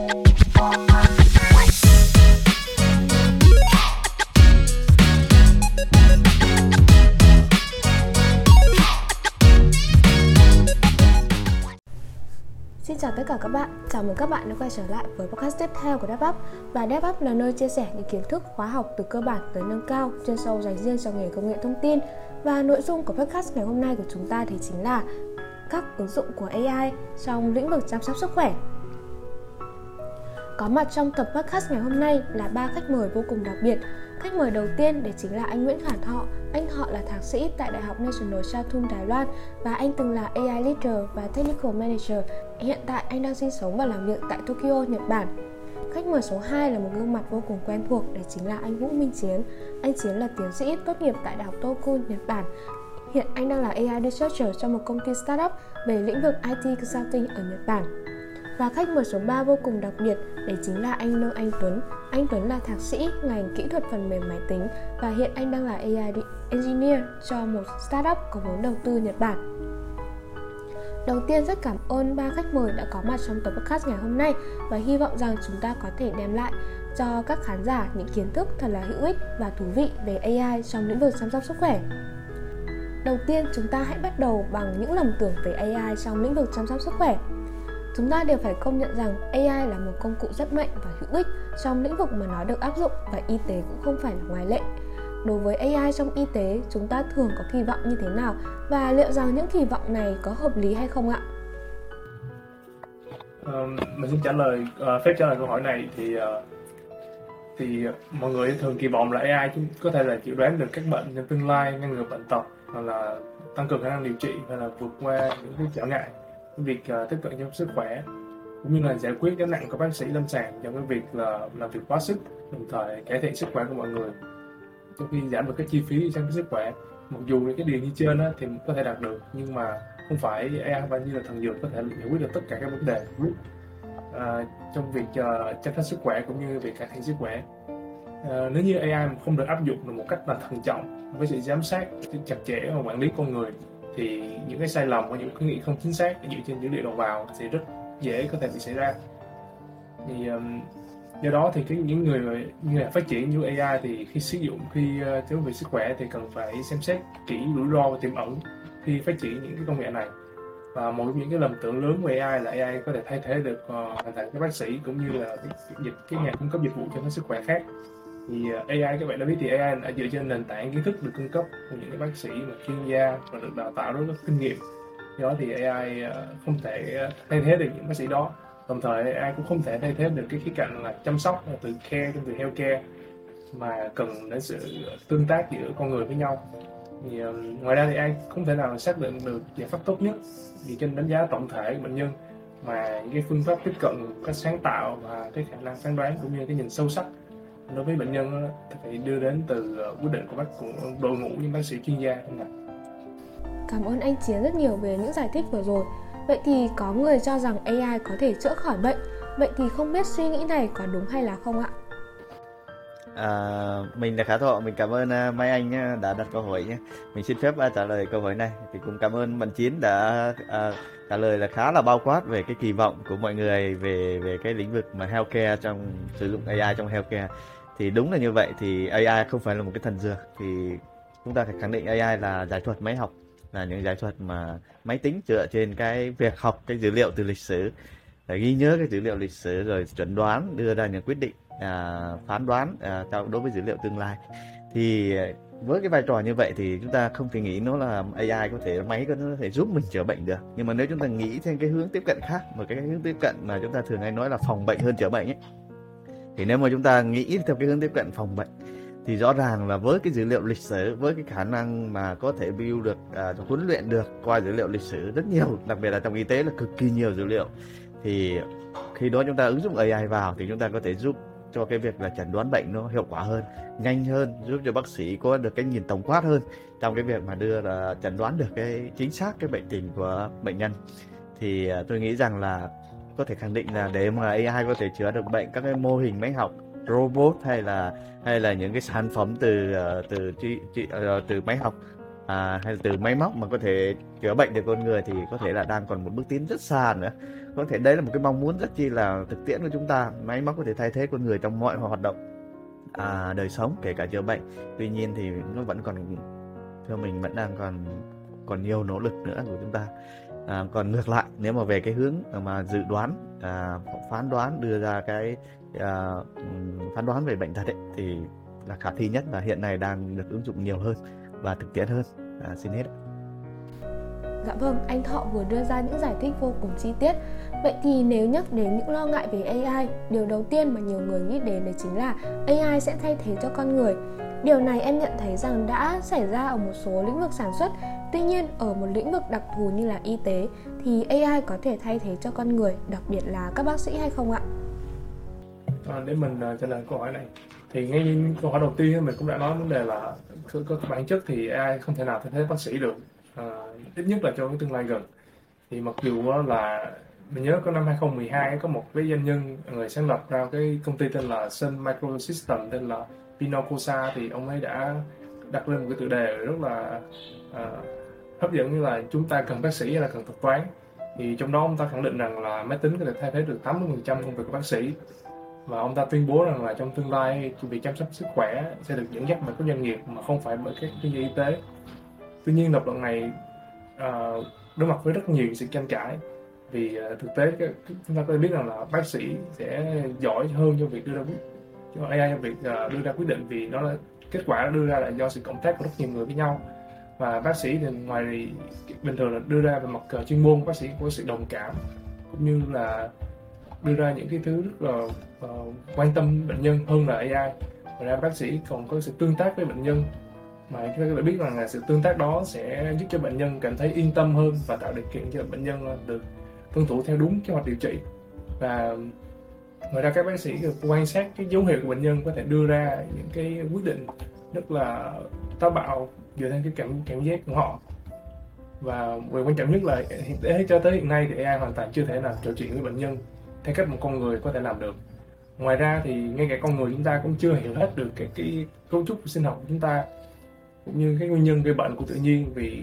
Xin chào tất cả các bạn, chào mừng các bạn đã quay trở lại với podcast tiếp theo của DevUp Và DevUp là nơi chia sẻ những kiến thức khóa học từ cơ bản tới nâng cao chuyên sâu dành riêng cho nghề công nghệ thông tin. Và nội dung của podcast ngày hôm nay của chúng ta thì chính là các ứng dụng của AI trong lĩnh vực chăm sóc sức khỏe có mặt trong tập podcast ngày hôm nay là ba khách mời vô cùng đặc biệt. Khách mời đầu tiên đấy chính là anh Nguyễn Khả Thọ. Anh họ là thạc sĩ tại Đại học National South Đài Loan và anh từng là AI Leader và Technical Manager. Hiện tại anh đang sinh sống và làm việc tại Tokyo, Nhật Bản. Khách mời số 2 là một gương mặt vô cùng quen thuộc, đấy chính là anh Vũ Minh Chiến. Anh Chiến là tiến sĩ tốt nghiệp tại Đại học Tokyo Nhật Bản. Hiện anh đang là AI Researcher cho một công ty startup về lĩnh vực IT Consulting ở Nhật Bản. Và khách mời số 3 vô cùng đặc biệt, đấy chính là anh Nông Anh Tuấn. Anh Tuấn là thạc sĩ ngành kỹ thuật phần mềm máy tính và hiện anh đang là AI Engineer cho một startup có vốn đầu tư Nhật Bản. Đầu tiên rất cảm ơn ba khách mời đã có mặt trong tập podcast ngày hôm nay và hy vọng rằng chúng ta có thể đem lại cho các khán giả những kiến thức thật là hữu ích và thú vị về AI trong lĩnh vực chăm sóc sức khỏe. Đầu tiên, chúng ta hãy bắt đầu bằng những lầm tưởng về AI trong lĩnh vực chăm sóc sức khỏe. Chúng ta đều phải công nhận rằng AI là một công cụ rất mạnh và hữu ích trong lĩnh vực mà nó được áp dụng và y tế cũng không phải là ngoại lệ. Đối với AI trong y tế, chúng ta thường có kỳ vọng như thế nào và liệu rằng những kỳ vọng này có hợp lý hay không ạ? Um, mình xin trả lời uh, phép trả lời câu hỏi này thì uh, thì mọi người thường kỳ vọng là AI có thể là dự đoán được các bệnh trong tương lai, ngăn ngừa bệnh tật hoặc là tăng cường khả năng điều trị hay là vượt qua những cái trở ngại việc uh, tiếp cận chăm sức khỏe cũng như là giải quyết gánh nặng của bác sĩ lâm sàng trong cái việc là làm việc quá sức đồng thời cải thiện sức khỏe của mọi người. Trong khi giảm được cái chi phí chăm sóc sức khỏe mặc dù những cái điều như trên á, thì có thể đạt được nhưng mà không phải AI và như là thần dược có thể giải quyết được tất cả các vấn đề. À, trong việc uh, chăm sóc sức khỏe cũng như việc cải thiện sức khỏe. À, nếu như AI không được áp dụng được một cách là thận trọng với sự giám sát chặt chẽ và quản lý con người thì những cái sai lầm và những cái nghĩ không chính xác dựa trên dữ liệu đầu vào sẽ rất dễ có thể bị xảy ra. Thì um, do đó thì cái những người như là phát triển như AI thì khi sử dụng khi ờ, uh, thiếu về sức khỏe thì cần phải xem xét kỹ rủi ro và tiềm ẩn khi phát triển những cái công nghệ này. Và một những cái lầm tưởng lớn về AI là AI có thể thay thế được uh, hoàn thành các bác sĩ cũng như là cái, dịch cái nhà cung cấp dịch vụ cho sức khỏe khác thì ờ, AI các bạn đã biết thì AI đã dựa trên nền tảng kiến thức được cung cấp của những cái bác sĩ mà chuyên gia và được đào tạo rất là kinh nghiệm. Do đó thì AI ờ, không thể ờ, thay thế được những bác sĩ đó. Đồng thời AI cũng không thể thay thế được cái khía cạnh là chăm sóc từ care từ healthcare, mà cần đến sự tương tác giữa con người với nhau. Thì ngoài ra thì AI không thể nào xác định được giải pháp tốt nhất vì trên đánh giá tổng thể của bệnh nhân, mà những cái phương pháp tiếp cận, cách sáng tạo và cái khả năng phán đoán cũng như cái nhìn sâu sắc đối với bệnh nhân thì phải đưa đến từ ờ, quyết định của bác của đội ngũ những bác sĩ chuyên gia không ạ? Cảm ơn anh Chiến rất nhiều về những giải thích vừa rồi. Vậy thì có người cho rằng AI có thể chữa khỏi bệnh. Vậy thì không biết suy nghĩ này có đúng hay là không ạ? À, mình là Khả Thọ, mình cảm ơn uh, Mai Anh đã đặt câu hỏi nhé. Mình xin phép uh, trả lời câu hỏi này. Thì cũng cảm ơn bạn Chiến đã uh, trả lời là khá là bao quát về cái kỳ vọng của mọi người về về cái lĩnh vực mà healthcare trong sử dụng AI trong healthcare thì đúng là như vậy thì AI không phải là một cái thần dược. Thì chúng ta phải khẳng định AI là giải thuật máy học là những giải thuật mà máy tính dựa trên cái việc học cái dữ liệu từ lịch sử phải ghi nhớ cái dữ liệu lịch sử rồi chuẩn đoán đưa ra những quyết định à, phán đoán à, đối với dữ liệu tương lai. Thì với cái vai trò như vậy thì chúng ta không thể nghĩ nó là AI có thể máy có thể giúp mình chữa bệnh được. Nhưng mà nếu chúng ta nghĩ theo cái hướng tiếp cận khác một cái hướng tiếp cận mà chúng ta thường hay nói là phòng bệnh hơn chữa bệnh ấy thì nếu mà chúng ta nghĩ theo cái hướng tiếp cận phòng bệnh thì rõ ràng là với cái dữ liệu lịch sử với cái khả năng mà có thể build được à, huấn luyện được qua dữ liệu lịch sử rất nhiều đặc biệt là trong y tế là cực kỳ nhiều dữ liệu thì khi đó chúng ta ứng dụng AI vào thì chúng ta có thể giúp cho cái việc là chẩn đoán bệnh nó hiệu quả hơn nhanh hơn giúp cho bác sĩ có được cái nhìn tổng quát hơn trong cái việc mà đưa là chẩn đoán được cái chính xác cái bệnh tình của bệnh nhân. Thì à, tôi nghĩ rằng là có thể khẳng định là để mà AI có thể chữa được bệnh các cái mô hình máy học robot hay là hay là những cái sản phẩm từ ờ, từ từ ờ, từ máy học à, hay là từ máy móc mà có thể chữa bệnh được con người thì có thể là đang còn một bước tiến rất xa nữa. Có thể đấy là một cái mong muốn rất chi là thực tiễn của chúng ta máy móc có thể thay thế con người trong mọi hoạt động à, đời sống kể cả chữa bệnh. Tuy nhiên thì nó vẫn còn theo mình vẫn đang còn còn nhiều nỗ lực nữa của chúng ta à, còn ngược lại nếu mà về cái hướng mà dự đoán à, phán đoán đưa ra cái à, phán đoán về bệnh thật ấy, thì là khả thi nhất và hiện nay đang được ứng dụng nhiều hơn và thực tiễn hơn à, xin hết Dạ vâng, anh Thọ vừa đưa ra những giải thích vô cùng chi tiết. Vậy thì nếu nhắc đến những lo ngại về AI, điều đầu tiên mà nhiều người nghĩ đến đấy chính là AI sẽ thay thế cho con người. Điều này em nhận thấy rằng đã xảy ra ở một số lĩnh vực sản xuất. Tuy nhiên, ở một lĩnh vực đặc thù như là y tế thì AI có thể thay thế cho con người, đặc biệt là các bác sĩ hay không ạ? À, để mình uh, trả lời câu hỏi này thì ngay câu hỏi đầu tiên mình cũng đã nói vấn đề là có, bản chất thì AI không thể nào thay thế bác sĩ được à, ít nhất là trong cái tương lai gần thì mặc dù là mình nhớ có năm 2012 có một cái doanh nhân người sáng lập ra cái công ty tên là Sun Microsystem tên là Pinocosa thì ông ấy đã đặt lên một cái tựa đề rất là uh, hấp dẫn như là chúng ta cần bác sĩ hay là cần thuật toán thì trong đó ông ta khẳng định rằng là máy tính có thể thay thế được 80% công việc của bác sĩ. Và ông ta tuyên bố rằng là trong tương lai việc chăm sóc sức khỏe sẽ được dẫn dắt bởi các doanh nghiệp mà không phải bởi các chuyên gia y tế. Tuy nhiên lập luận này uh, đối mặt với rất nhiều sự tranh cãi vì uh, thực tế chúng ta có thể biết rằng là bác sĩ sẽ giỏi hơn trong việc đưa ra quyết cho AI trong việc uh, đưa ra quyết định vì nó là kết quả đưa ra là do sự cộng tác của rất nhiều người với nhau và bác sĩ thì ngoài bình thường là đưa ra về mặt ờ, chuyên môn bác sĩ có sự đồng cảm cũng như là đưa ra những cái thứ rất là uh, quan tâm bệnh nhân hơn là AI ngoài ra bác sĩ còn có sự tương tác với bệnh nhân. Mà chúng ta có biết rằng là sự tương tác đó sẽ giúp cho bệnh nhân cảm thấy yên tâm hơn và tạo điều kiện cho bệnh nhân ờ, được tuân thủ theo đúng kế hoạch điều trị. Và ngoài ra các bác sĩ được quan sát cái dấu hiệu của bệnh nhân có thể đưa ra những cái quyết định rất là táo bạo dựa trên cái cảm cảm giác của họ. Và điều quan trọng nhất là để cho tới hiện nay thì AI hoàn toàn chưa thể nào trò chuyện với bệnh nhân theo cách một con người có thể làm được. Ngoài ra thì ngay cả con người chúng ta cũng chưa hiểu hết được cái, cái cấu trúc sinh học của chúng ta cũng như cái nguyên nhân gây bệnh của tự nhiên vì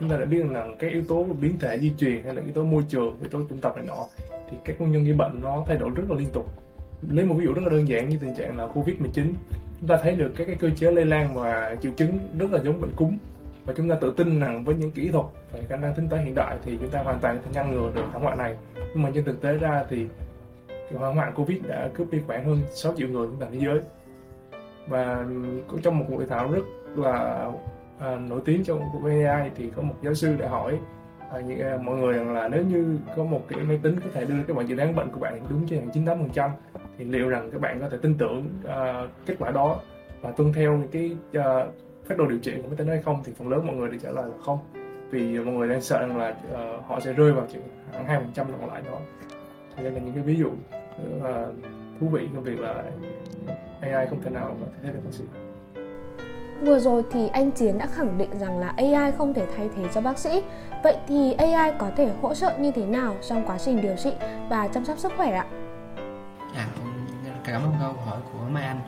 chúng ta đã biết rằng cái yếu tố biến thể di truyền hay là yếu tố môi trường yếu tố chủng tộc này nọ thì các nguyên nhân gây bệnh nó thay đổi rất là liên tục lấy một ví dụ rất là đơn giản như tình trạng là covid 19 chúng ta thấy được các cái cơ chế lây lan và triệu chứng rất là giống bệnh cúm. Và chúng ta tự tin rằng với những kỹ thuật và khả năng tính toán hiện đại thì chúng ta hoàn toàn có thể ngăn ngừa được thảm họa này. Nhưng mà trên thực tế ra thì cái hỏa hoạn covid đã cướp đi khoảng hơn 6 triệu người trên toàn thế giới. Và trong một cuộc hội thảo rất là à, nổi tiếng trong của AI thì có một giáo sư đã hỏi à, như à, mọi người rằng là nếu như có một cái máy tính có thể đưa các bạn dự đoán bệnh của bạn đúng trên chín tám phần trăm thì liệu rằng các bạn có thể tin tưởng uh, kết quả đó và tuân theo những cái uh, phác đồ điều trị của máy tính hay không thì phần lớn mọi người đều trả lời là không. Vì mọi người đang sợ rằng là uh, họ sẽ rơi vào chuyện khoảng hai phần trăm còn lại đó. Thì đây là những cái ví dụ uh, thú vị trong việc là AI không thể nào mà thay thế được bác sĩ Vừa rồi thì anh Chiến đã khẳng định rằng là AI không thể thay thế cho bác sĩ. Vậy thì AI có thể hỗ trợ như thế nào trong quá trình điều trị và chăm sóc sức khỏe ạ? À, cảm ơn câu hỏi của Mai Anh.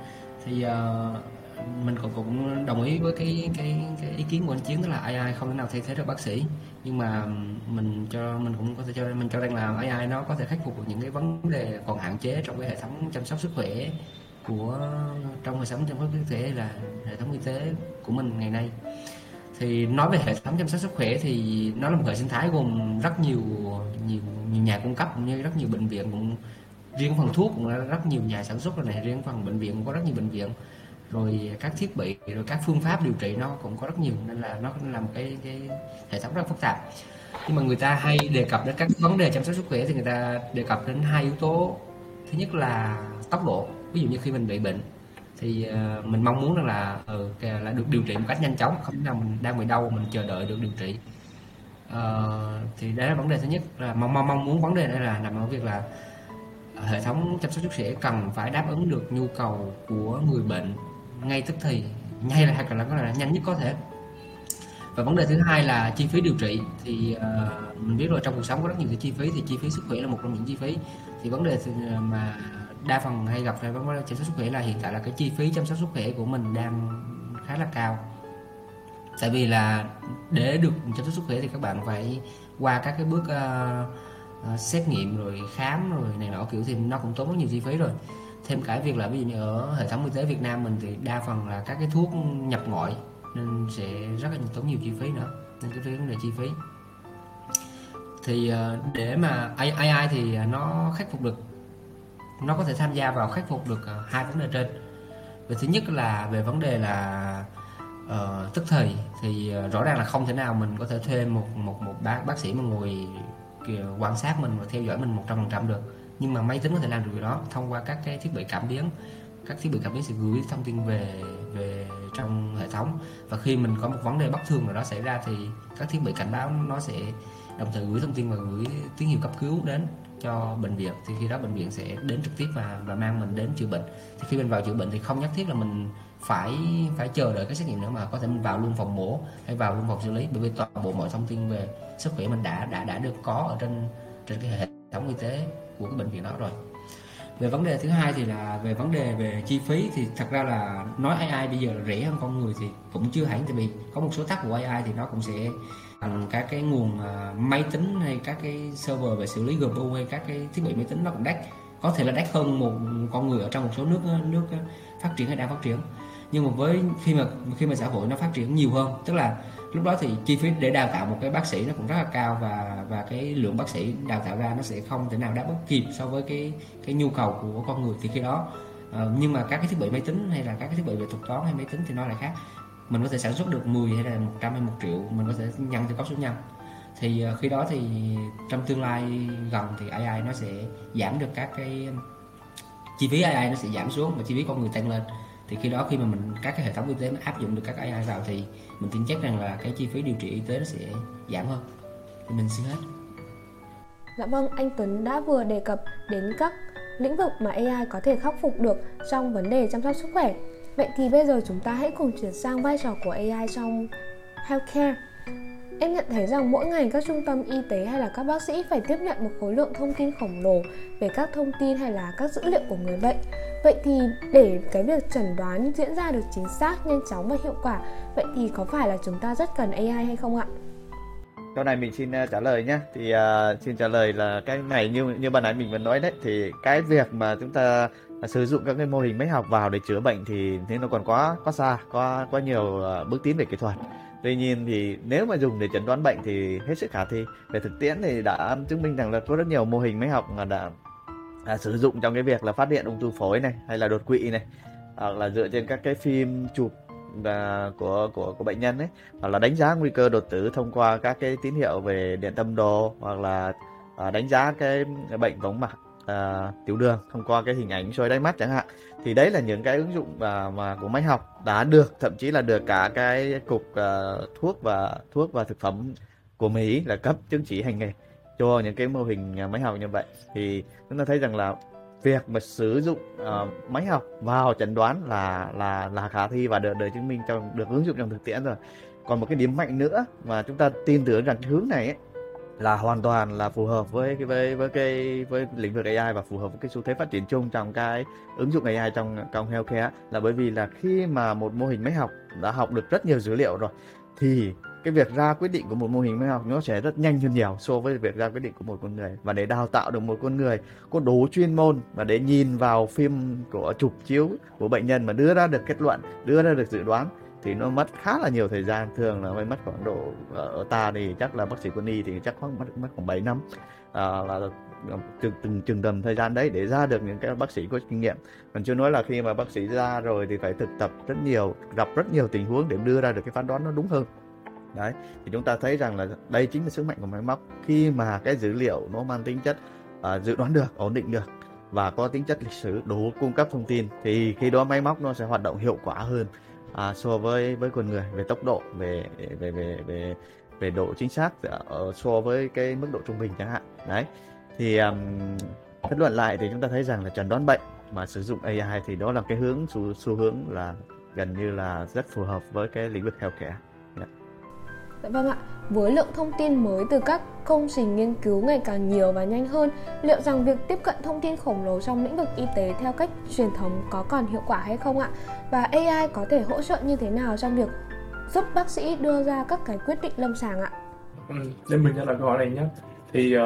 Thì uh, mình cũng cũng đồng ý với cái cái cái ý kiến của anh Chiến đó là AI không thể nào thay thế được bác sĩ. Nhưng mà mình cho mình cũng có thể cho mình cho rằng là AI nó có thể khắc phục được những cái vấn đề còn hạn chế trong cái hệ thống chăm sóc sức khỏe của trong hệ thống chăm sóc sức khỏe là hệ thống y tế của mình ngày nay. Thì nói về hệ thống chăm sóc sức khỏe thì nó là một hệ sinh thái gồm rất nhiều nhiều nhiều nhà cung cấp cũng như rất nhiều bệnh viện cũng riêng phần thuốc cũng là rất nhiều nhà sản xuất rồi này riêng phần bệnh viện cũng có rất nhiều bệnh viện. Rồi các thiết bị rồi các phương pháp điều trị nó cũng có rất nhiều nên là nó là một cái, cái hệ thống rất phức tạp. Nhưng mà người ta hay đề cập đến các vấn đề chăm sóc sức khỏe thì người ta đề cập đến hai yếu tố. Thứ nhất là tốc độ ví dụ như khi mình bị bệnh thì uh, mình mong muốn rằng là uh, là được điều trị một cách nhanh chóng không nào mình đang bị đau mình chờ đợi được điều trị. Uh, thì đấy là vấn đề thứ nhất. Là mong mong mong muốn vấn đề đây là nằm ở việc là hệ thống chăm sóc sức khỏe cần phải đáp ứng được nhu cầu của người bệnh ngay tức thì ngay là hoặc là có là nhanh nhất có thể. Và vấn đề thứ hai là chi phí điều trị. Thì uh, mình biết rồi trong cuộc sống có rất nhiều cái chi phí thì chi phí sức khỏe là một trong những chi phí. Thì vấn đề mà đa phần hay gặp phải vấn đề chăm sóc sức khỏe là hiện tại là cái chi phí chăm sóc sức khỏe của mình đang khá là cao. Tại vì là để được chăm sóc sức khỏe thì các bạn phải qua các cái bước uh, uh, xét nghiệm rồi khám rồi này nọ kiểu thì nó cũng tốn rất nhiều chi phí rồi. Thêm cả việc là ví dụ như ở hệ thống y tế Việt Nam mình thì đa phần là các cái thuốc nhập ngoại nên sẽ rất là tốn nhiều chi phí nữa nên cái vấn đề chi phí. Thì ờ, để mà AI thì nó khắc phục được nó có thể tham gia vào khắc phục được ờ, hai vấn đề trên. Về thứ nhất là về vấn đề là uh, tức thời thì ờ, rõ ràng là không thể nào mình có thể thuê một một một bác bác sĩ mà ngồi quan sát mình và theo dõi mình một trăm phần trăm được. Nhưng mà máy tính có thể làm được điều đó thông qua các cái thiết bị cảm biến. Các thiết bị cảm biến sẽ gửi thông tin về về trong hệ thống. Và khi mình có một vấn đề bất thường nào đó xảy ra thì các thiết bị cảnh báo nó sẽ đồng thời gửi thông tin và gửi tín hiệu cấp cứu đến cho bệnh viện, thì khi đó bệnh viện sẽ đến trực tiếp và và mang mình đến chữa bệnh. Thì khi mình vào chữa bệnh thì không nhất thiết là mình phải phải chờ đợi cái xét nghiệm nữa, mà có thể mình vào luôn phòng mổ, hay vào luôn phòng xử lý. Bởi vì toàn bộ mọi thông tin về sức khỏe mình đã đã đã được có ở trên trên cái hệ thống y tế của cái bệnh viện đó rồi về vấn đề thứ hai thì là về vấn đề về chi phí thì thật ra là nói AI bây giờ là rẻ hơn con người thì cũng chưa hẳn. Tại vì có một số tác của AI thì nó cũng sẽ bằng các cái nguồn à, máy tính hay các cái server về xử lý GPU hay các cái thiết bị máy tính nó cũng đắt. Có thể là đắt hơn một con người ở trong một số nước nước phát triển hay đang phát triển nhưng mà với khi mà khi mà xã hội nó phát triển nhiều hơn tức là lúc đó thì chi phí để đào tạo một cái bác sĩ nó cũng rất là cao và và cái lượng bác sĩ đào tạo ra nó sẽ không thể nào đáp ứng kịp so với cái cái nhu cầu của con người thì khi đó. Uh, nhưng mà các cái thiết bị máy tính hay là các cái thiết bị về thuật toán hay máy tính thì nó lại khác. Mình có thể sản xuất được 10 hay là 100 hay 1 triệu mình có thể nhân theo cấp số nhân. Thì ờ, khi đó thì trong tương lai gần thì AI nó sẽ giảm được các cái chi phí AI nó sẽ giảm xuống và chi phí con người tăng lên thì khi đó khi mà mình các cái hệ thống y tế nó áp dụng được các AI vào thì mình tin chắc rằng là cái chi phí điều trị y tế nó sẽ giảm hơn thì mình xin hết Dạ vâng, anh Tuấn đã vừa đề cập đến các lĩnh vực mà AI có thể khắc phục được trong vấn đề chăm sóc sức khỏe. Vậy thì bây giờ chúng ta hãy cùng chuyển sang vai trò của AI trong healthcare. Em nhận thấy rằng mỗi ngày các trung tâm y tế hay là các bác sĩ phải tiếp nhận một khối lượng thông tin khổng lồ về các thông tin hay là các dữ liệu của người bệnh. Vậy thì để cái việc chẩn đoán diễn ra được chính xác, nhanh chóng và hiệu quả, vậy thì có phải là chúng ta rất cần AI hay không ạ? Câu này mình xin ờ, trả lời nhé. Thì uh, xin trả lời là cái này như như ban nãy mình vừa nói đấy thì cái việc mà chúng ta sử dụng các cái mô hình máy học vào để chữa bệnh thì thế nó còn quá quá xa, quá quá nhiều ờ, bước tiến về kỹ thuật tuy nhiên thì nếu mà dùng để chẩn đoán bệnh thì hết sức khả thi về thực tiễn thì đã chứng minh rằng là có rất nhiều mô hình máy học mà đã, à, sử dụng trong cái việc là phát hiện ung thư phổi này hay là đột quỵ này hoặc là dựa trên các cái phim chụp và của của của bệnh nhân ấy hoặc là đánh giá nguy cơ đột tử thông qua các cái tín hiệu về điện tâm đồ hoặc là à, đánh giá cái bệnh võng mạc à, tiểu đường thông qua cái hình ảnh soi đáy mắt chẳng hạn. Thì đấy là những cái ứng dụng mà, mà của máy học đã được thậm chí là được cả cái cục à, thuốc và thuốc và thực phẩm của Mỹ là cấp chứng chỉ hành nghề cho những cái mô hình à, máy học như vậy. Thì chúng ta thấy rằng là việc mà sử dụng uh, máy học vào chẩn đoán là là là khả thi và được được chứng minh trong được ứng dụng trong thực tiễn rồi. Còn một cái điểm mạnh nữa mà chúng ta tin tưởng rằng cái hướng này ấy, là hoàn toàn là phù hợp với cái với với cái với lĩnh vực AI và phù hợp với cái xu thế phát triển chung trong cái ứng dụng AI trong trong healthcare là bởi vì là khi mà một mô hình máy học đã học được rất nhiều dữ liệu rồi thì cái việc ra quyết định của một mô hình máy học nó sẽ rất nhanh hơn nhiều so với việc ra quyết định của một con người. Và để đào tạo được một con người có đủ chuyên môn và để nhìn vào phim của chụp chiếu của bệnh nhân mà đưa ra được kết luận đưa ra được dự đoán thì nó mất khá là nhiều thời gian. Thường là mới mất khoảng độ ở ta thì chắc là bác sĩ quân y thì chắc khoảng mất mất khoảng 7 năm à, là từng từng từng tầm thời gian đấy để ra được những cái bác sĩ có kinh nghiệm. Còn chưa nói là khi mà bác sĩ ra rồi thì phải thực tập rất nhiều gặp rất nhiều tình huống để đưa ra được cái phán đoán nó đúng hơn đấy thì chúng ta thấy rằng là đây chính là sức mạnh của máy móc khi mà cái dữ liệu nó mang tính chất uh, dự đoán được ổn định được và có tính chất lịch sử đủ cung cấp thông tin thì khi đó máy móc nó sẽ hoạt động hiệu quả hơn à, so với với con người về tốc độ về về về về về độ chính xác ở so với cái mức độ trung bình chẳng hạn đấy thì um, kết luận lại thì chúng ta thấy rằng là chẩn đoán bệnh mà sử dụng AI thì đó là cái hướng xu, xu hướng là gần như là rất phù hợp với cái lĩnh vực healthcare. Dạ vâng ạ, với lượng thông tin mới từ các công trình nghiên cứu ngày càng nhiều và nhanh hơn, liệu rằng việc tiếp cận thông tin khổng lồ trong lĩnh vực y tế theo cách truyền thống có còn hiệu quả hay không ạ? Và AI có thể hỗ trợ như thế nào trong việc giúp bác sĩ đưa ra các cái quyết định lâm sàng ạ? Ừ, để mình trả lời câu hỏi này nhé. Thì uh,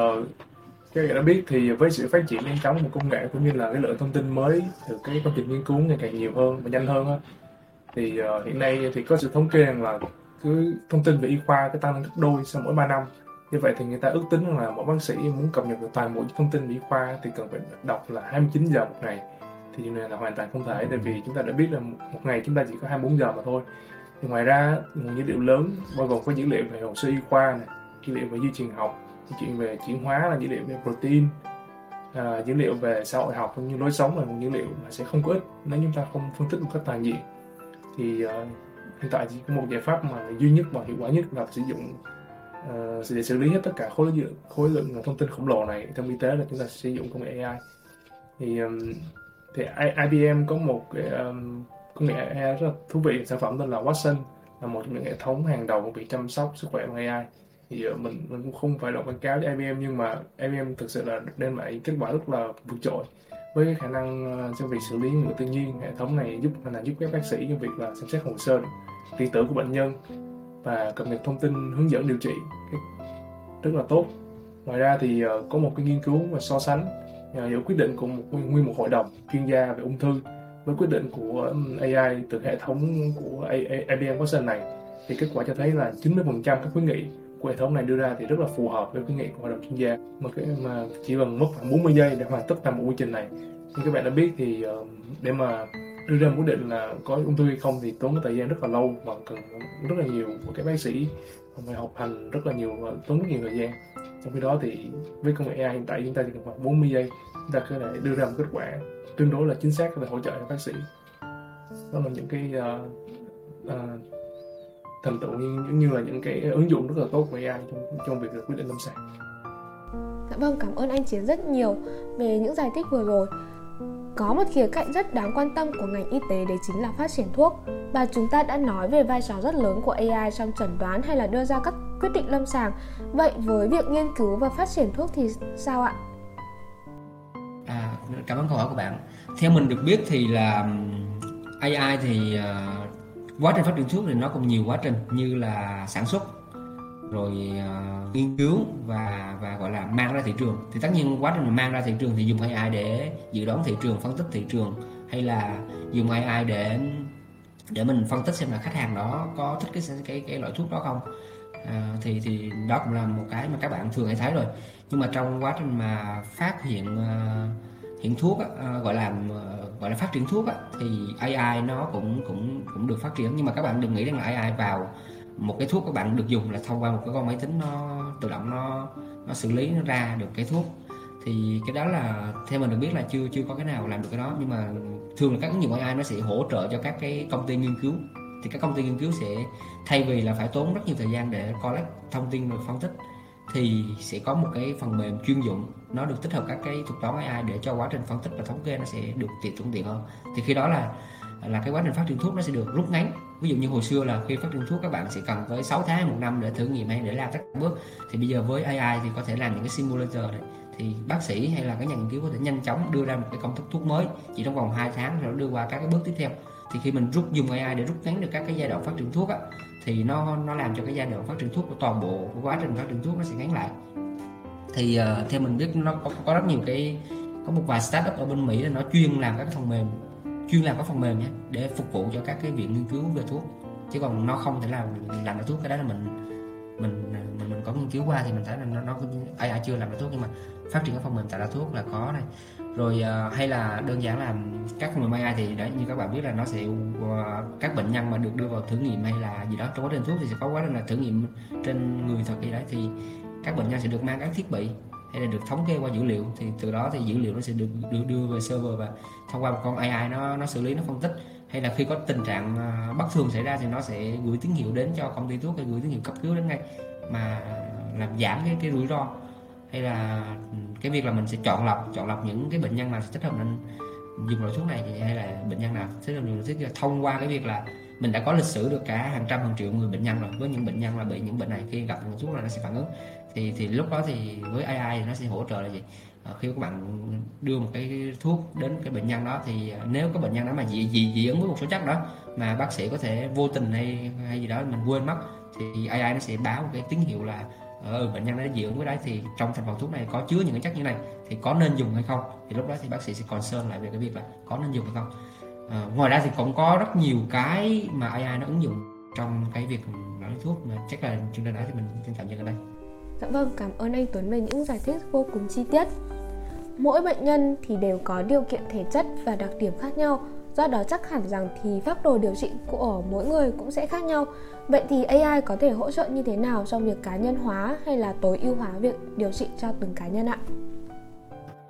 các bạn đã biết thì với sự phát triển nhanh chóng của công nghệ cũng như là cái lượng thông tin mới từ cái công trình nghiên cứu ngày càng nhiều hơn và nhanh hơn á, thì uh, hiện nay thì có sự thống kê rằng là cứ thông tin về y khoa cái tăng lên gấp đôi sau mỗi 3 năm. Như vậy thì người ta ước tính là mỗi bác sĩ muốn cập nhật được toàn bộ thông tin về y khoa thì cần phải đọc là 29 giờ một ngày. Thì điều này là hoàn toàn không thể tại vì chúng ta đã biết là một ngày chúng ta chỉ có 24 giờ mà thôi. Thì ngoài ra nguồn dữ liệu lớn bao gồm có dữ liệu về hồ sơ y khoa này dữ liệu về di truyền học chuyện về chuyển hóa là dữ liệu về protein à, dữ liệu về xã hội học cũng như lối sống là nguồn dữ liệu mà sẽ không có ích nếu chúng ta không phân tích một cách toàn diện. Thì uh, hiện tại chỉ có một giải pháp mà duy nhất và hiệu quả nhất là sử dụng ờ, uh, để xử lý hết tất cả khối lượng khối lượng thông tin khổng lồ này trong y tế là chúng ta sử dụng công nghệ AI thì um, thì IBM có một cái um, công nghệ AI rất là thú vị sản phẩm tên là Watson là một trong những hệ thống hàng đầu của việc chăm sóc sức khỏe bằng AI thì uh, mình mình cũng không phải là quảng cáo cho IBM nhưng mà IBM thực sự là đem lại kết quả rất là vượt trội với khả năng ờ, trong việc xử lý ngữ tự nhiên, hệ thống này giúp là giúp các bác sĩ trong việc là xem xét hồ sơ điện tử của bệnh nhân và cập nhật thông tin hướng dẫn điều trị. Rất là tốt. Ngoài ra thì ờ, có một cái nghiên cứu và so sánh ờ, giữa quyết định của một, nguyên một hội đồng chuyên gia về ung thư với quyết định của AI từ hệ thống của IBM Watson này, thì kết quả cho thấy là 90% các khuyến nghị của hệ thống này đưa ra thì rất là phù hợp với khuyến nghị của hội đồng chuyên gia. Mà cái mà chỉ cần mất khoảng 40 giây để hoàn tất toàn bộ quy trình này. Như các bạn đã biết thì uh, để mà đưa ra quyết định là có ung thư hay không thì tốn cái thời gian rất là lâu và cần rất là nhiều của các bác sĩ. Phải học hành rất là nhiều và tốn rất nhiều thời gian. Trong khi đó thì với công nghệ AI hiện tại chúng ta chỉ cần khoảng 40 giây chúng ta có thể đưa ra một kết quả tương đối là chính xác để hỗ trợ cho bác sĩ. Đó là những cái uh, uh, thành tựu như, như là những cái ứng dụng rất là tốt của AI trong trong việc quyết định lâm sàng. Dạ vâng, cảm ơn anh Chiến rất nhiều về những giải thích vừa rồi. Có một khía cạnh rất đáng quan tâm của ngành y tế đấy chính là phát triển thuốc và chúng ta đã nói về vai trò rất lớn của AI trong chẩn đoán hay là đưa ra các quyết định lâm sàng. Vậy với việc nghiên cứu và phát triển thuốc thì sao ạ? À, cảm ơn câu hỏi của bạn. Theo mình được biết thì là AI thì uh, quá trình phát triển thuốc thì nó cũng nhiều quá trình như là sản xuất rồi uh, nghiên cứu và và gọi là mang ra thị trường. Thì tất nhiên quá trình mang ra thị trường thì dùng AI để dự đoán thị trường phân tích thị trường hay là dùng AI để để mình phân tích xem là khách hàng đó có thích cái cái cái loại thuốc đó không. À, thì thì đó cũng là một cái mà các bạn thường hay thấy rồi. Nhưng mà trong quá trình mà phát hiện uh, hiện thuốc á, à, gọi là ờ, gọi là phát triển thuốc á, thì AI nó cũng cũng cũng được phát triển. Nhưng mà các bạn đừng nghĩ rằng là AI vào một cái thuốc các bạn được dùng là thông qua một cái con máy tính nó tự động nó nó xử lý nó ra được cái thuốc. Thì cái đó là theo mình được biết là chưa chưa có cái nào làm được cái đó. Nhưng mà thường là các ứng dụng AI nó sẽ hỗ trợ cho các cái công ty nghiên cứu. Thì các công ty nghiên cứu sẽ thay vì là phải tốn rất nhiều thời gian để collect thông tin rồi phân tích thì sẽ có một cái phần mềm chuyên dụng nó được tích hợp các cái thuật toán AI để cho quá trình phân tích và thống kê nó sẽ được tiện thuận tiện hơn. Thì khi đó là là cái quá trình phát triển thuốc nó sẽ được rút ngắn. Ví dụ như hồi xưa là khi phát triển thuốc các bạn sẽ cần tới 6 tháng một năm để thử nghiệm hay để làm các bước. Thì bây giờ với AI thì có thể làm những cái simulator này. Thì bác sĩ hay là các nhà nghiên cứu có thể nhanh chóng đưa ra một cái công thức thuốc mới chỉ trong vòng 2 tháng rồi đưa qua các cái bước tiếp theo. Thì khi mình rút dùng AI để rút ngắn được các cái giai đoạn phát triển thuốc á, thì nó nó làm cho cái giai đoạn phát triển thuốc của toàn bộ của quá trình phát triển thuốc nó sẽ ngắn lại. Thì uh, theo mình biết nó có, có rất nhiều cái có một vài startup ở bên Mỹ là nó chuyên làm các cái phần mềm chuyên làm các phần mềm nhé để phục vụ cho các cái viện nghiên cứu về thuốc. Chứ còn nó không thể làm làm ra thuốc cái đó là mình mình mình, có nghiên cứu qua thì mình thấy là nó, nó AI chưa làm ra thuốc nhưng mà phát triển các phần mềm tạo ra thuốc là có này. Rồi uh, hay là đơn giản là các phần mềm AI thì đấy như các bạn biết là nó sẽ uh, các bệnh nhân mà được đưa vào thử nghiệm hay là gì đó trong quá trình thuốc thì sẽ có quá trình là thử nghiệm trên người thật gì đấy. Thì các bệnh nhân sẽ được mang các thiết bị hay là được thống kê qua dữ liệu thì từ đó thì dữ liệu nó sẽ được được đưa về server và thông qua một con AI nó nó xử lý nó phân tích. Hay là khi có tình trạng ờ, bất thường xảy ra thì nó sẽ gửi tín hiệu đến cho công ty thuốc hay gửi tín hiệu cấp cứu đến ngay mà làm giảm cái cái rủi ro. Hay là cái việc là mình sẽ chọn lọc chọn lọc những cái bệnh nhân nào thích hợp nên dùng loại thuốc này hay là bệnh nhân nào thích hợp dùng thuốc này thông qua cái việc là mình đã có lịch sử được cả hàng trăm hàng triệu người bệnh nhân rồi với những bệnh nhân là bị những bệnh này khi gặp một thuốc là nó sẽ phản ứng. Thì thì lúc đó thì với AI thì nó sẽ hỗ trợ là gì? À, khi các bạn đưa một cái thuốc đến cái bệnh nhân đó thì ờ, nếu có bệnh nhân đó mà dị dị dị ứng với một số chất đó mà bác sĩ có thể vô tình hay hay gì đó mình quên mất thì AI nó sẽ báo một cái tín hiệu là ừ, bệnh nhân đã dị ứng với đấy thì trong thành phần thuốc này có chứa những cái chất như này thì có nên dùng hay không? Thì lúc đó thì bác sĩ sẽ concern lại về cái việc là có nên dùng hay không. À, ngoài ra thì cũng có rất nhiều cái mà AI nó ứng dụng trong cái việc nói thuốc mà chắc là chúng ta đó thì mình xin tạm dừng ở đây. Dạ vâng, cảm ơn anh Tuấn về những giải thích vô cùng chi tiết. Mỗi bệnh nhân thì đều có điều kiện thể chất và đặc điểm khác nhau, do đó chắc hẳn rằng thì phác đồ điều trị của mỗi người cũng sẽ khác nhau. Vậy thì AI có thể hỗ trợ như thế nào trong việc cá nhân hóa hay là tối ưu hóa việc điều trị cho từng cá nhân ạ?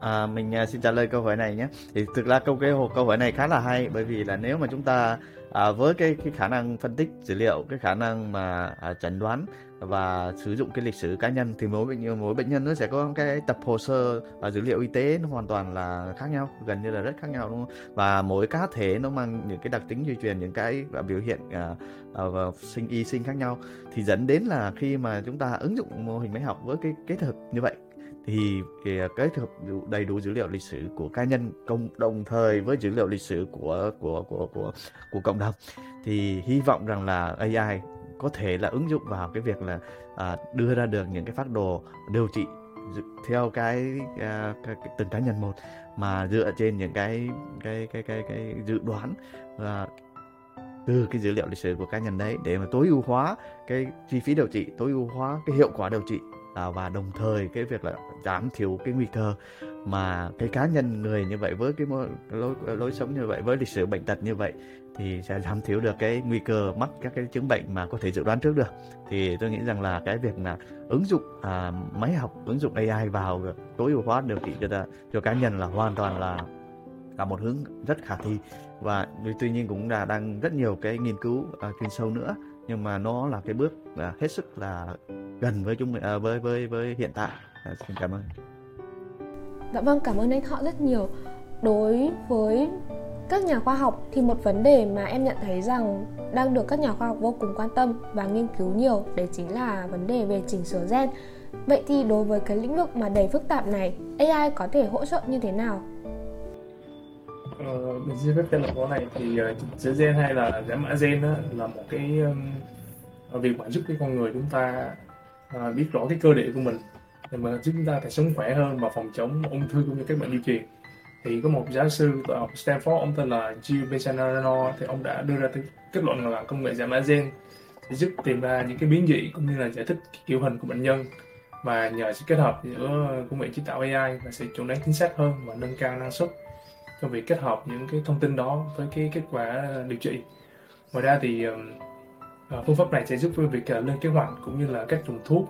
À, mình à, xin trả lời câu hỏi này nhé. Thì thực ra câu cái câu hỏi này khá là hay bởi vì là nếu mà chúng ta à, với cái cái khả năng phân tích dữ liệu, cái khả năng mà à, chẩn đoán và sử dụng cái lịch sử cá nhân thì mỗi bệnh mỗi bệnh nhân nó sẽ có cái tập hồ sơ và dữ liệu y tế nó hoàn toàn là khác nhau gần như là rất khác nhau đúng không và mỗi cá thể nó mang những cái đặc tính di truyền những cái và biểu hiện à, à, sinh y sinh khác nhau thì dẫn đến là khi mà chúng ta ứng dụng mô hình máy học với cái kết hợp như vậy thì ờ, kết hợp đầy đủ dữ liệu lịch sử của cá nhân công đồng thời với dữ liệu lịch sử của của của của của cộng đồng. Thì hy vọng rằng là AI có thể là ứng dụng vào cái việc là à, đưa ra được những cái phác đồ điều trị theo cái, à, cái, cái từng cá nhân một mà dựa trên những cái cái cái cái cái dự đoán à, từ cái dữ liệu lịch sử của cá nhân đấy để mà tối ưu hóa cái chi phí điều trị tối ưu hóa cái hiệu quả điều trị à, và đồng thời cái việc là giảm thiểu cái nguy cơ mà cái cá nhân người như vậy với cái lối lối sống như vậy với lịch sử bệnh tật như vậy thì sẽ giảm thiểu được cái nguy cơ mắc các cái chứng bệnh mà có thể dự đoán trước được. Thì tôi nghĩ rằng là cái việc là ứng dụng à, máy học ứng dụng AI vào tối ưu hóa điều trị cho cho cá nhân là hoàn toàn là là một hướng rất khả thi. Và tuy nhiên cũng là đang rất nhiều cái nghiên cứu à, chuyên sâu nữa nhưng mà nó là cái bước là hết sức là gần với chúng à, với với với hiện tại. À, xin cảm ơn. Dạ vâng cảm ơn anh thọ rất nhiều. Đối với các nhà khoa học thì một vấn đề mà em nhận thấy rằng đang được các nhà khoa học vô cùng quan tâm và nghiên cứu nhiều đấy chính là vấn đề về chỉnh sửa gen. Vậy thì đối với cái lĩnh vực mà đầy phức tạp này AI có thể hỗ trợ như thế nào? Mình xin phép trả lời có này. Thì uh, gen hay là giải mã gen đó, là một cái um, việc mà giúp cái con người chúng ta uh, biết rõ cái cơ địa của mình. Để mà giúp chúng ta thể sống khỏe hơn và phòng chống ung thư cũng như các bệnh di truyền. Thì có một giáo sư tại học Stanford ông tên là Gio Besanano thì ông đã đưa ra cái kết luận là công nghệ giải mã gen sẽ giúp tìm ra những cái biến dị cũng như là giải thích kiểu hình của bệnh nhân. Và nhờ sự kết hợp giữa công nghệ trí tạo AI và sẽ chuẩn đoán chính xác hơn và nâng cao năng suất trong việc kết hợp những cái thông tin đó với cái kết quả ờ, điều trị. Ngoài ra thì ờ, phương pháp này sẽ giúp với việc ờ, lên kế hoạch cũng như là cách dùng thuốc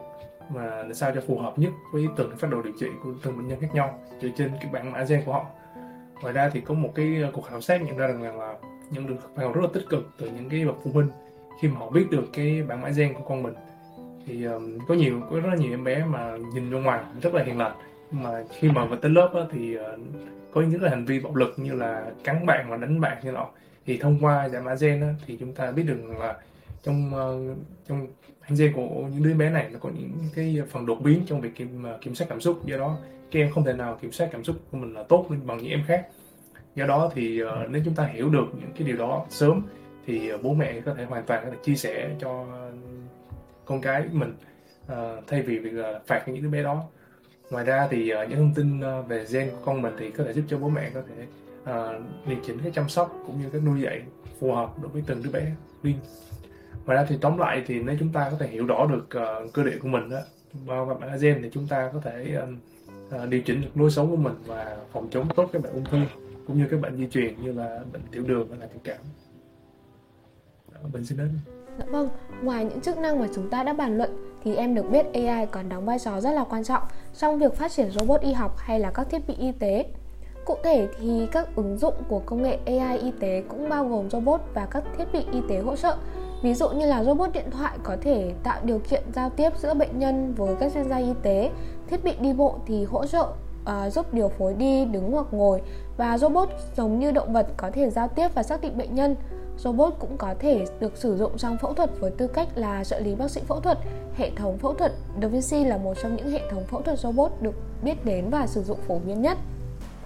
mà để sao cho phù hợp nhất với từng phát đồ điều trị của từng bệnh nhân khác nhau dựa trên cái bản mã gen của họ. Ngoài ra thì có một cái cuộc khảo sát nhận ra rằng là, là nhận được phản hồi rất là tích cực từ những cái bậc phụ huynh khi mà họ biết được cái bản mã gen của con mình. Thì um, có nhiều có rất là nhiều em bé mà nhìn ra ngoài rất là hiền lành mà khi mà vào tới lớp á, thì uh, có những cái hành vi bạo lực như là cắn bạn và đánh bạn như nọ. Thì thông qua giải mã gen á, thì chúng ta biết được là trong uh, trong hành gen của những đứa bé này nó có những cái phần đột biến trong việc kiểm, uh, kiểm soát cảm xúc. Do đó các em không thể nào kiểm soát cảm xúc của mình là tốt bằng những em khác. Do đó thì uh, nếu chúng ta hiểu được những cái điều đó sớm thì uh, bố mẹ có thể hoàn toàn có thể chia sẻ cho con cái mình uh, thay vì việc uh, phạt những đứa bé đó ngoài ra thì uh, những thông tin uh, về gen của con mình thì có thể giúp cho bố mẹ có thể uh, điều chỉnh cái chăm sóc cũng như cái nuôi dạy phù hợp đối với từng đứa bé riêng. Ngoài ra thì tóm lại thì nếu chúng ta có thể hiểu rõ được uh, cơ địa của mình đó bao gồm gen thì chúng ta có thể uh, uh, điều chỉnh được lối sống của mình và phòng chống tốt các bệnh ung thư cũng như các bệnh di truyền như là bệnh tiểu đường và là tiểu cảm. Bệnh xin đến Dạ vâng, ngoài những chức năng mà chúng ta đã bàn luận thì em được biết AI còn đóng vai trò rất là quan trọng trong việc phát triển robot y học hay là các thiết bị y tế. Cụ thể thì các ứng dụng của công nghệ AI y tế cũng bao gồm robot và các thiết bị y tế hỗ trợ. Ví dụ như là robot điện thoại có thể tạo điều kiện giao tiếp giữa bệnh nhân với các chuyên gia y tế, thiết bị đi bộ thì hỗ trợ uh, giúp điều phối đi, đứng hoặc ngồi và robot giống như động vật có thể giao tiếp và xác định bệnh nhân Robot cũng có thể được sử dụng trong phẫu thuật với tư cách là trợ lý bác sĩ phẫu thuật. Hệ thống phẫu thuật Da Vinci là một trong những hệ thống phẫu thuật robot được biết đến và sử dụng phổ biến nhất.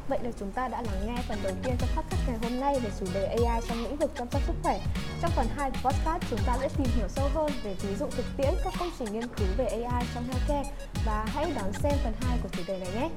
Vậy là chúng ta đã lắng nghe phần đầu tiên trong podcast ngày hôm nay về chủ đề AI trong lĩnh vực chăm sóc sức khỏe. Trong phần 2 của podcast, chúng ta sẽ tìm hiểu sâu hơn về ví dụ thực tiễn các công trình nghiên cứu về AI trong healthcare và hãy đón xem phần 2 của chủ đề này nhé.